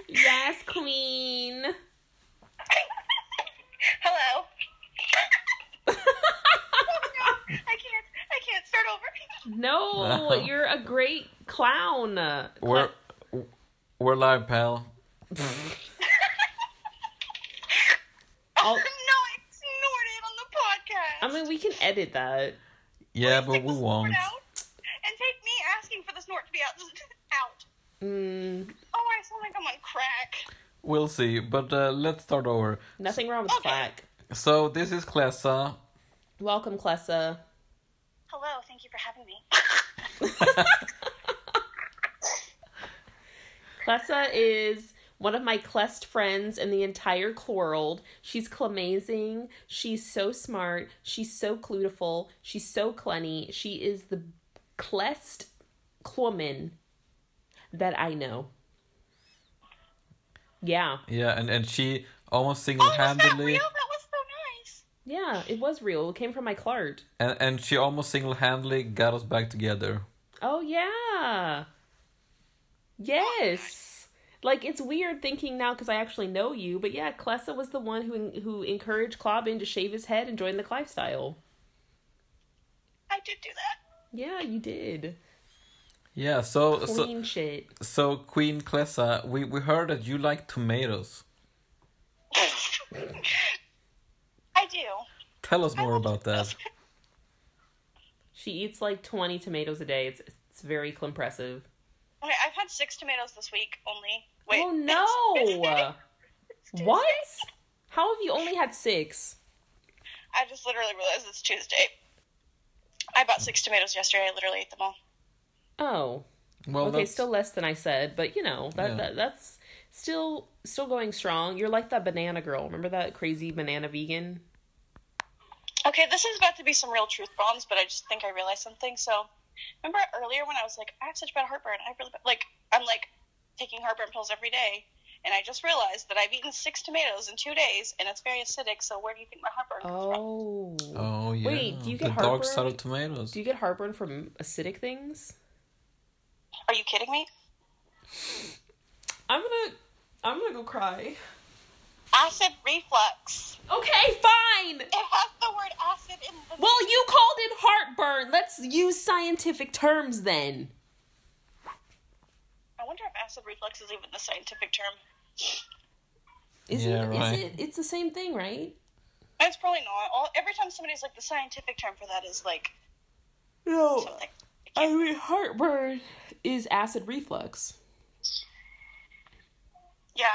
yes, queen. Hello. oh no, I can't. I can't start over. No, you're a great clown. We're we're live, pal. I'll- Oh no, I snorted on the podcast. I mean, we edit that. Yeah, Please but we won't. And take me asking for the snort to be out. out. Mm, Oh, I sound like I'm on crack. We'll see. But uh, let's start over. nothing wrong with Okay. clack. So this is Clessa. Welcome, Clessa. Hello, thank you for having me. Clessa is one of my Clest friends in the entire world. She's clamazing. She's so smart. She's so clutiful. She's so clenny. She is the Clest woman that I know. Yeah. Yeah, and, and she almost Oh, was that single-handedly real? That was so nice. Yeah, it was real. It came from my Clart. and, and she almost single-handedly got us back together. Oh yeah. Oh, yes. Like it's weird thinking now because I actually know you, but yeah, Clessa was the one who who encouraged Clobbin to shave his head and join the Clive style. I did do that. Yeah, you did. Yeah, so so Queen shit. so Queen Clessa, we we heard that you like tomatoes. I do. Tell us more about that. She eats like 20 tomatoes a day. It's it's very impressive. Okay, I've had six tomatoes this week only. Wait. oh no! Tuesday. Tuesday. what? How have you only had six? I just literally realized it's Tuesday. I bought six tomatoes yesterday. I literally ate them all. Oh, Well, okay, that's- still less than I said, but you know that, Yeah. that that's still still going strong. You're like that banana girl. Remember that crazy banana vegan? Okay, this is about to be some real truth bombs, but I just think I realized something. So, remember earlier when I was like, I have such bad heartburn. I really bad, like I'm like taking heartburn pills every day, and I just realized that I've eaten six tomatoes in two days, and it's very acidic. So where do you think my heartburn comes from? Oh. Oh yeah. Wait, do you get the dark side of tomatoes? Do you get heartburn from acidic things? Are you kidding me? I'm gonna I'm gonna go cry. Acid reflux. Okay, fine. It has the word acid in the. Well, you called it heartburn. Let's use scientific terms then. I wonder if acid reflux is even the scientific term. Is Yeah, it? right. Is it? It's the same thing, right? It's probably not. All, every time somebody's like, the scientific term for that is like No. something. I mean, heartburn is acid reflux. Yeah.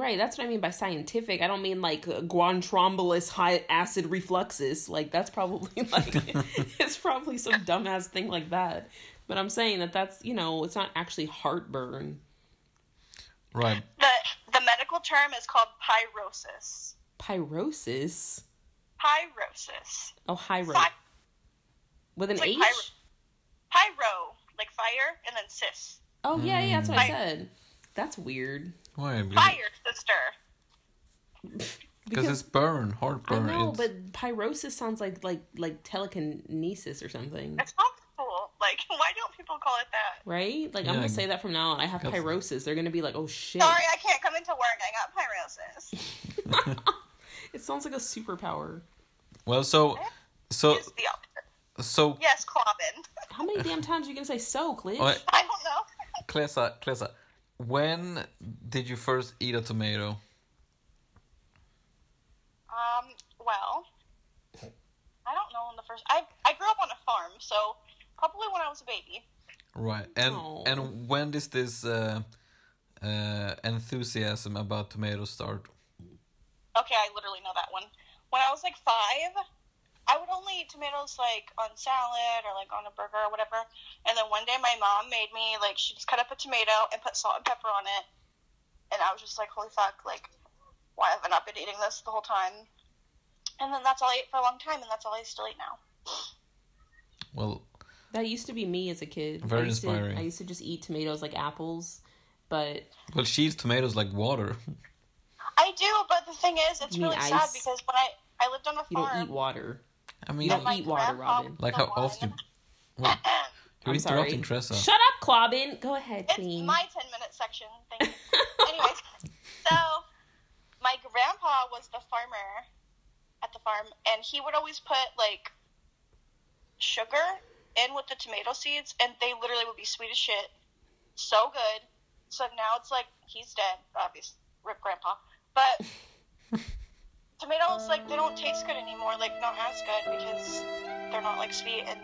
Right, that's what I mean by scientific. I don't mean like guantrombolus high acid refluxes. Like that's probably like it's probably some dumbass thing like that. But I'm saying that that's you know it's not actually heartburn. Right. The the medical term is called pyrosis. Pyrosis. Pyrosis. Oh, hyro Py- with an like H. pyro- pyro, like fire, and then cis. Oh yeah, yeah, that's what I mm. said. That's weird. Why? Because, Fire sister. because it's burn, I heartburn. know, it's, but pyrosis sounds like like like telekinesis or something, It's not cool. Like, why don't people call it that? right? Like I'm gonna say that from now on. I have that's- pyrosis. They're gonna be like, oh shit. Sorry, I can't come into work. I got pyrosis. It sounds like a superpower. well, so so It's the opposite. so Yes, Clobbin. How many damn times are you gonna say so, Glitch? Oh, I don't know. Clessa, Clessa, when did you first eat a tomato? Um, well, I don't know. In the first, I I grew up on a farm, so probably when I was a baby. Right. And Aw. and when does this uh, uh, enthusiasm about tomatoes start? Okay, I literally know that one. When I was like five, I would only eat tomatoes like on salad or like on a burger or whatever. And then one day my mom made me like she just cut up a tomato and put salt and pepper on it, and I was just like, holy fuck, like why have I not been eating this the whole time? And then that's all I ate for a long time, and that's all I still eat now. Well, That used to be me as a kid. Very I used inspiring. To, I used to just eat tomatoes like apples, but well, she eats tomatoes like water. I do, but the thing is, it's You mean really sad because when I I lived on a farm, you farm. don't eat water. I mean, You don't my eat water, Robin. like how one- often? Well, you're I'm sorry. interrupting Tressa. Shut up, Clobbin. Go ahead, It's Queen. my 10 minute section. Thank you. Anyways, so my grandpa was the farmer at the farm, and he would always put like sugar in with the tomato seeds, and they literally would be sweet as shit. So good. So now it's like he's dead, obviously. Rip grandpa. But tomatoes, like, they don't taste good anymore, like, not as good because they're not like sweet, and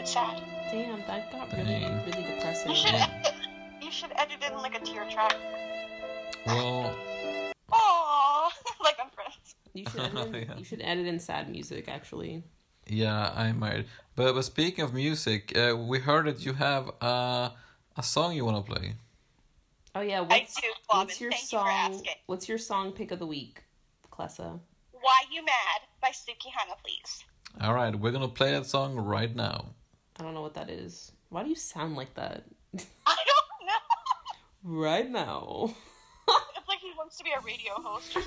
it's sad. Damn, that got really, Dang. really depressing. You should, you should edit in like a tear track. Well, Aww, like I'm friends. You should, edit in, Yeah. you should edit in sad music, actually. yeah, I might. But but speaking of music, uh, we heard that you have uh, a song you want to play. Oh yeah, I what's, do, Bobbin. what's your Thank you for song? asking. What's your song pick of the week, Clessa? Why You Mad by Suki Hana, please. All right, we're gonna play that song right now. I don't know what that is. Why do you sound like that? I don't know. right now. it's like he wants to be a radio host or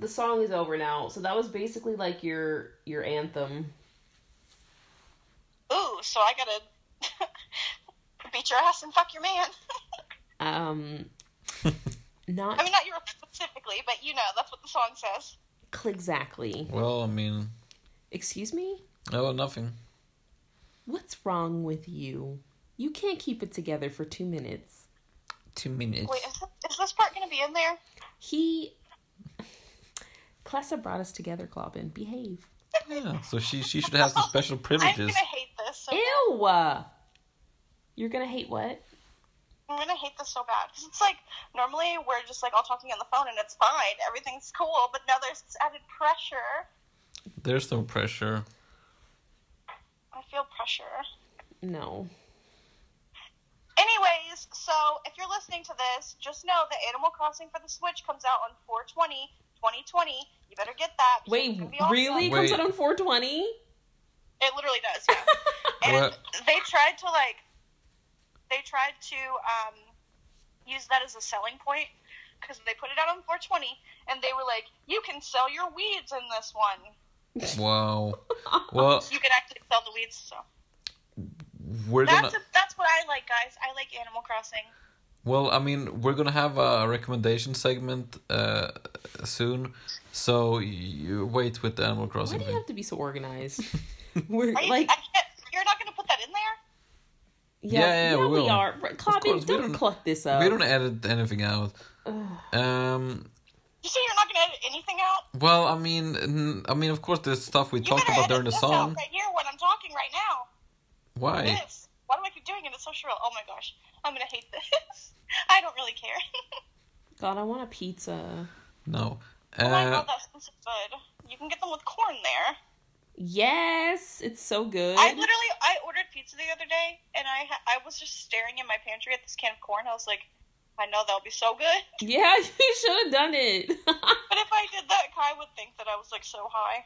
the song is over now. So that was basically like your your anthem. Ooh, so I gotta beat your ass and fuck your man. Um not I mean, not you specifically, but you know, that's what the song says. exactly. Well, I mean, Excuse me? oh, nothing. What's wrong with you? You can't keep it together for 2 minutes. Two minutes. Wait, is, is this part gonna be in there? He Clessa brought us together, Clobbin. Behave. Yeah, so she she should have some special privileges. I'm privileges. gonna hate this. So bad. Ew. You're going to hate what? I'm gonna hate this so bad because it's like normally we're just like all talking on the phone and it's fine, everything's cool, but now there's this added pressure. There's no pressure. I feel pressure. No. Anyways, so if you're listening to this, just know that Animal Crossing for the Switch comes out on 420, 2020. You better get that. Wait, it's gonna be awesome. really? It Wait. comes out on 420? It literally does, yeah. and What? they tried to like, they tried to um, use that as a selling point because they put it out on 420, and they were like, "You can sell your weeds in this one. Wow. Well, You can actually sell the weeds." So we're gonna. a, that's what I like, guys. I like Animal Crossing. Well, I mean, we're gonna have a recommendation segment uh, soon, so you wait with the Animal Crossing. Why do you thing. have to be so organized? We're you, like, I can't, you're not gonna put that in there. yeah, Yeah, yeah, we will. are. Clobbin, course, we don't don't- cluck this up. We don't edit anything out. Um. You say you're not gonna edit anything out. Well, I mean, I mean, of course, there's stuff we You talked about edit during the this song. out right here when I'm talking right now. Why? This. Why do I keep doing it? It's so shrill. Oh my gosh, I'm gonna hate this. I don't really care. God, I want a pizza. No. oh my Uh, god, that sounds good. You can get them with corn there. Yes, it's so good. I literally I ordered pizza the other day, and I ha- I was just staring in my pantry at this can of corn. I was like, I know that'll be so good. yeah, you should have done it. But if I did that, Kai would think that I was like so high.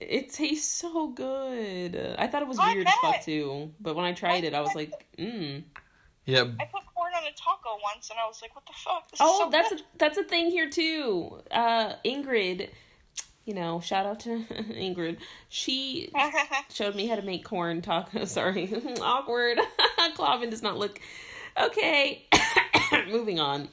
it tastes so good. I thought it was I weird as fuck too, but when I tried it, I was like, mmm. Yeah, I put corn on a taco once, and I was like, "What the fuck?" This is Oh, so that's a that's a thing here too. Uh, Ingrid, you know, shout out to Ingrid. She showed me how to make corn tacos. Sorry, awkward. Clavin does not look okay. Moving on.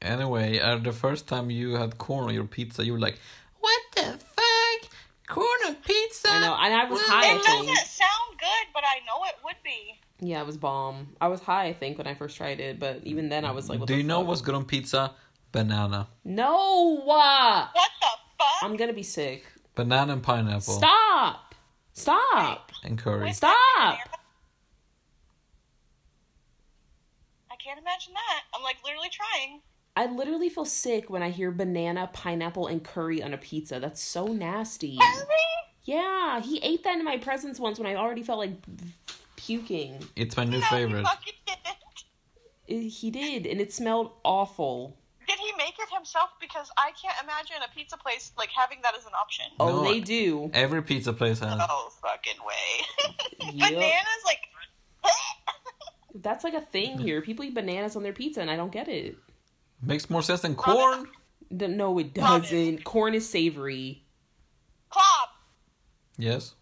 Anyway, uh, the first time you had corn on your pizza, you were like, "What the fuck? Corn on pizza?" I know, and I was Well, high. I It think. doesn't sound good, but I know it would be. Yeah, it was bomb. I was high, I think, when I first tried it, but even then, I was like, what Do the you know what's good on pizza? Banana, No! What the fuck? I'm gonna be sick. banana and pineapple, Stop! Stop! and curry. Wait, Stop! I can't imagine that. I'm like literally trying. I literally feel sick when I hear banana, pineapple, and curry on a pizza. That's so nasty. Yeah, he ate that in my presence once when I already felt like puking. It's my new No, favorite. He, fucking didn't. He did, and it smelled awful. Did he make it himself? Because I can't imagine a pizza place like having that as an option. Oh, No, they do. Every pizza place has. Oh fucking way! Yep. Bananas like. That's like a thing here. People eat bananas on their pizza, and I don't get it. Makes more sense than corn. D- No, it doesn't. Corn is savory. Clob. Yes.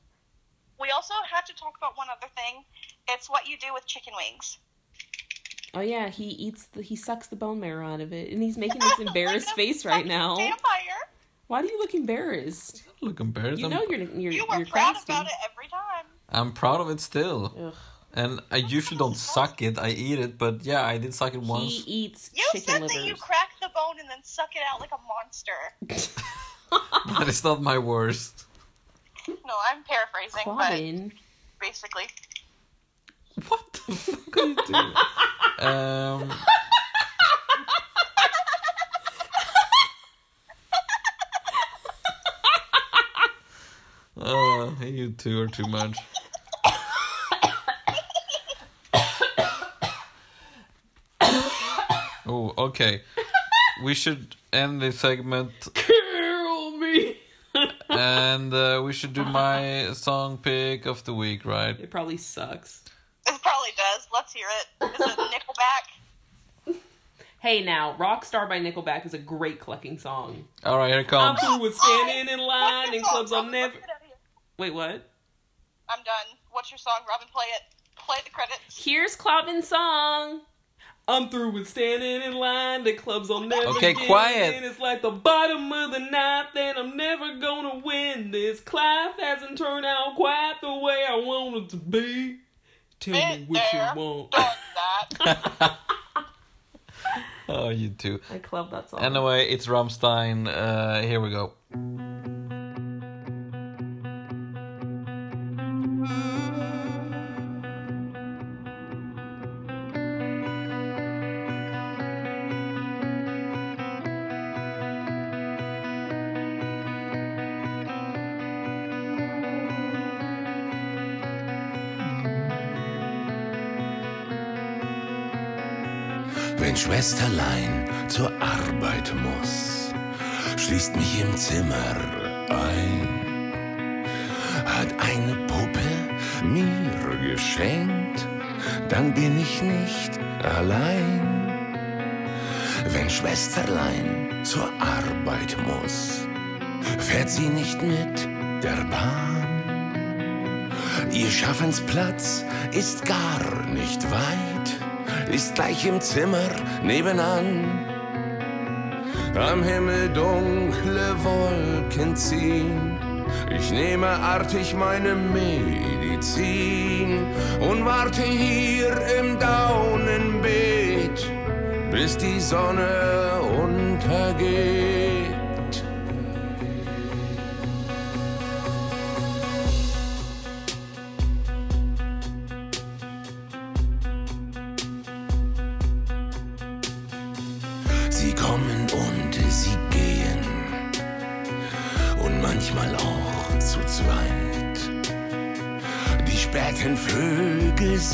We also have to talk about one other thing. It's what you do with chicken wings. Oh yeah, he eats the he sucks the bone marrow out of it, and he's making this embarrassed face right now. Vampire. Why do you look embarrassed? Look embarrassed. You I'm, know you're you're You were you're proud crafty. about it every time. I'm proud of it still. Ugh. And I usually don't suck it. I eat it, but yeah, I did suck it He once. He eats You chicken said livers. that you crack the bone and then suck it out like a monster. That is not my worst. No, I'm paraphrasing, Robin. but basically. What the fuck are you doing? um. Oh, you two are too much. oh, okay. We should end this segment Kill me. And uh, we should do my song pick of the week, right? It probably sucks. It probably does. Let's hear it. Is it Nickelback? Hey now, Rockstar by Nickelback is a great clucking song. All right, here it comes. I'm comes. through with standing in line in clubs I'll never. Let's get out of here. Wait, what? I'm done. What's your song, Robin? Play it. Play the credits. Here's Cloudman's song. I'm through with standing in line. The clubs I'll never Okay, get quiet. in. It's like the bottom of the ninth, and I'm never gonna win. This Clive hasn't turned out quite the way I want it to be. Tell me Been what there, you want. that. Oh, you two. I club that song. Anyway, it's Rammstein. Uh, here we go. Schwesterlein zur Arbeit muss, schließt mich im Zimmer ein. Hat eine Puppe mir geschenkt, dann bin ich nicht allein. Wenn Schwesterlein zur Arbeit muss, fährt sie nicht mit der Bahn. Ihr Schaffensplatz ist gar nicht weit, ist gleich im Zimmer nebenan. Am Himmel dunkle Wolken ziehen, ich nehme artig meine Medizin und warte hier im Daunenbeet, bis die Sonne untergeht.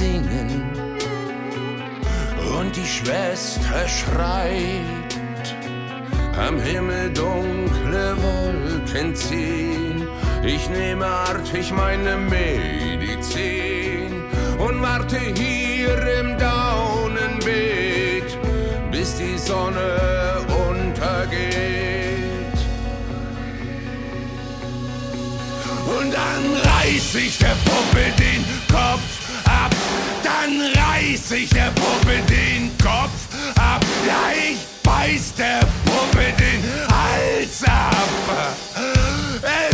Singen und die Schwester schreit. Am Himmel dunkle Wolken ziehen. Ich nehme artig meine Medizin und warte hier im Daunenbeet die Sonne untergeht. Und dann reiß ich der Puppe den Kopf. Dann reiß ich der Puppe den Kopf ab. Ja, ich beiß der Puppe den Hals ab. Es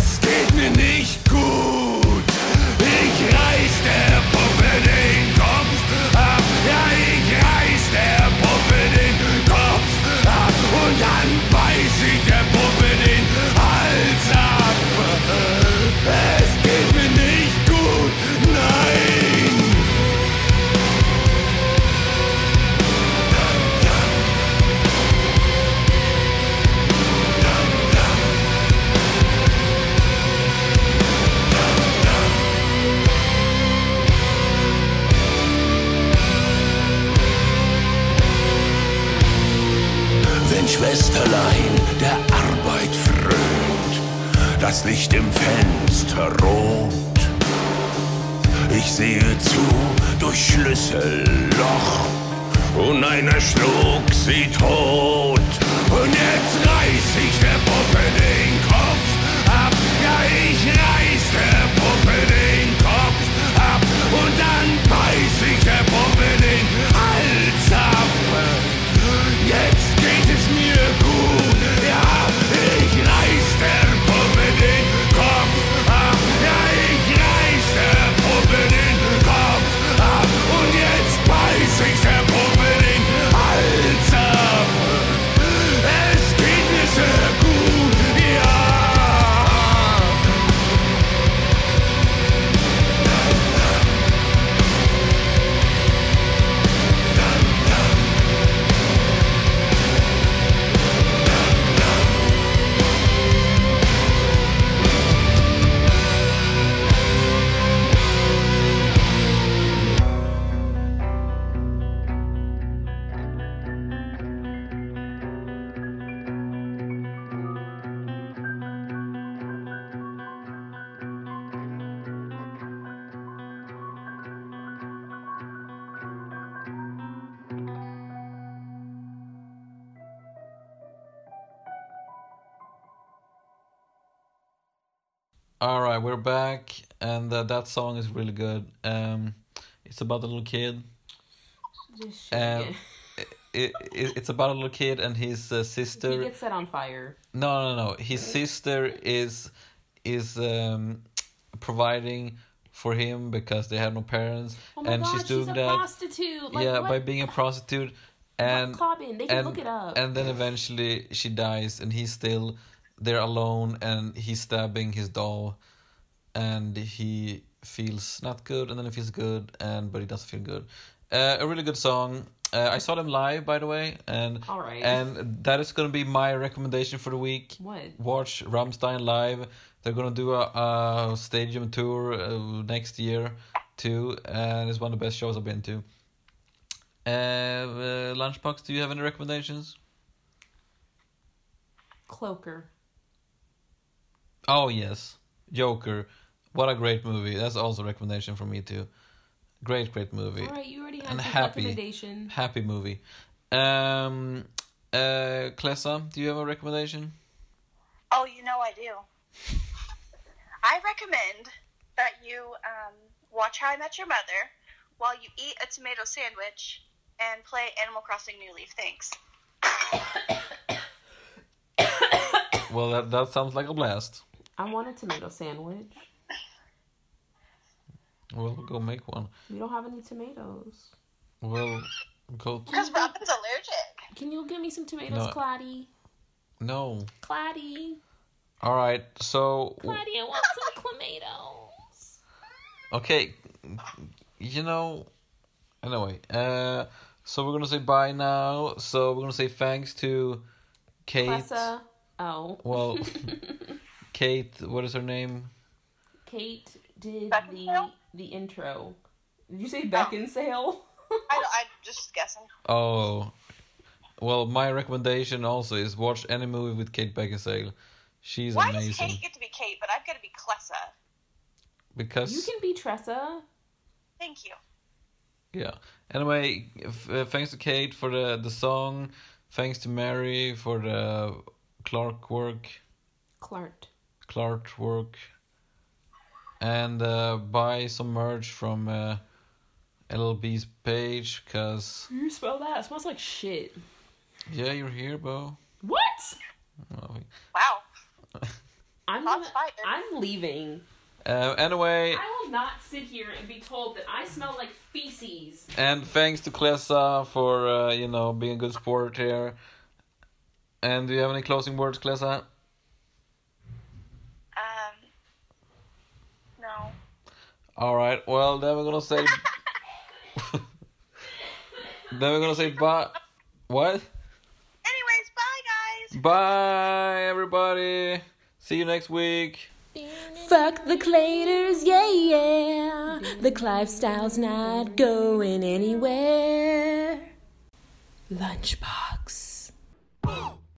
das Licht im Fenster rot. Ich sehe zu durch Schlüsselloch und einer schlug sie tot. Und jetzt reiß ich der Puppe den Kopf ab. Ja, ich reiß der All right, we're back, and uh, that song is really good. Um, it's about a little kid. Just Um, it, it, it's about a little kid and his uh, it. He sister. gets set on fire. No, no, no. His sister is is um, providing for him because they have no parents, Oh and god, she's doing a that. prostitute. Like, yeah, what? by being a prostitute, and Cobbin, they can and look it up. and then eventually she dies, and he's still there alone, and he's stabbing his doll, and he feels not good, and then he feels good, and but he doesn't feel good. Uh, a really good song. Uh, I saw them live, by the way, and All right. and that is gonna be my recommendation for the week. What? Watch Rammstein live. They're gonna do a, a stadium tour uh, next year too, and it's one of the best shows I've been to. Uh, uh, Lunchbox, do you have any recommendations? Cloaker. Oh yes, Joker. What a great movie. That's also a recommendation for me too. Great, great movie. All right, you already had And your happy. recommendation. Happy movie. Um, uh, Clessa, do you have a recommendation? Oh, you know I do. I recommend that you um, watch How I Met Your Mother while you eat a tomato sandwich and play Animal Crossing New Leaf. Thanks. Well, that that sounds like a blast. I want a tomato sandwich. Well, go make one. We don't have any tomatoes. Well, go. Because Robin's allergic. Can you give me some tomatoes, No. Claddy? No. Claddy. All right. So Claddy, I want some tomatoes. okay, you know. Anyway, uh, so we're gonna say bye now. So we're gonna say thanks to Kate. Clessa. Oh. Well, Kate. What is her name? Kate did the the intro. Did you say Beckinsale? I, I'm just guessing. Oh, well, my recommendation also is watch any movie with Kate Beckinsale. She's Why amazing does Kate get to be Kate, but I've got to be Clessa? because you can be Tressa. Thank you. yeah. Anyway, f- uh, thanks to Kate for the the song. thanks to Mary for the Clark work, Clark. Clark work, and uh, buy some merch from uh, LLB's page, cause You smell that? It smells like shit. yeah, you're here, Bo. What? Oh, Wow. I'm gonna. I'm leaving. Uh, anyway, I will not sit here and be told that I smell like feces. and thanks to Clessa for uh, you know being a good sport here. And do you have any closing words, Clessa? Um. No. All right. Well, then we're gonna say. then we're gonna say bye. What? Anyways, bye guys. Bye, everybody. See you next week. Fuck the Claters, yeah, yeah. The Clive Style's not going anywhere. Lunchbox.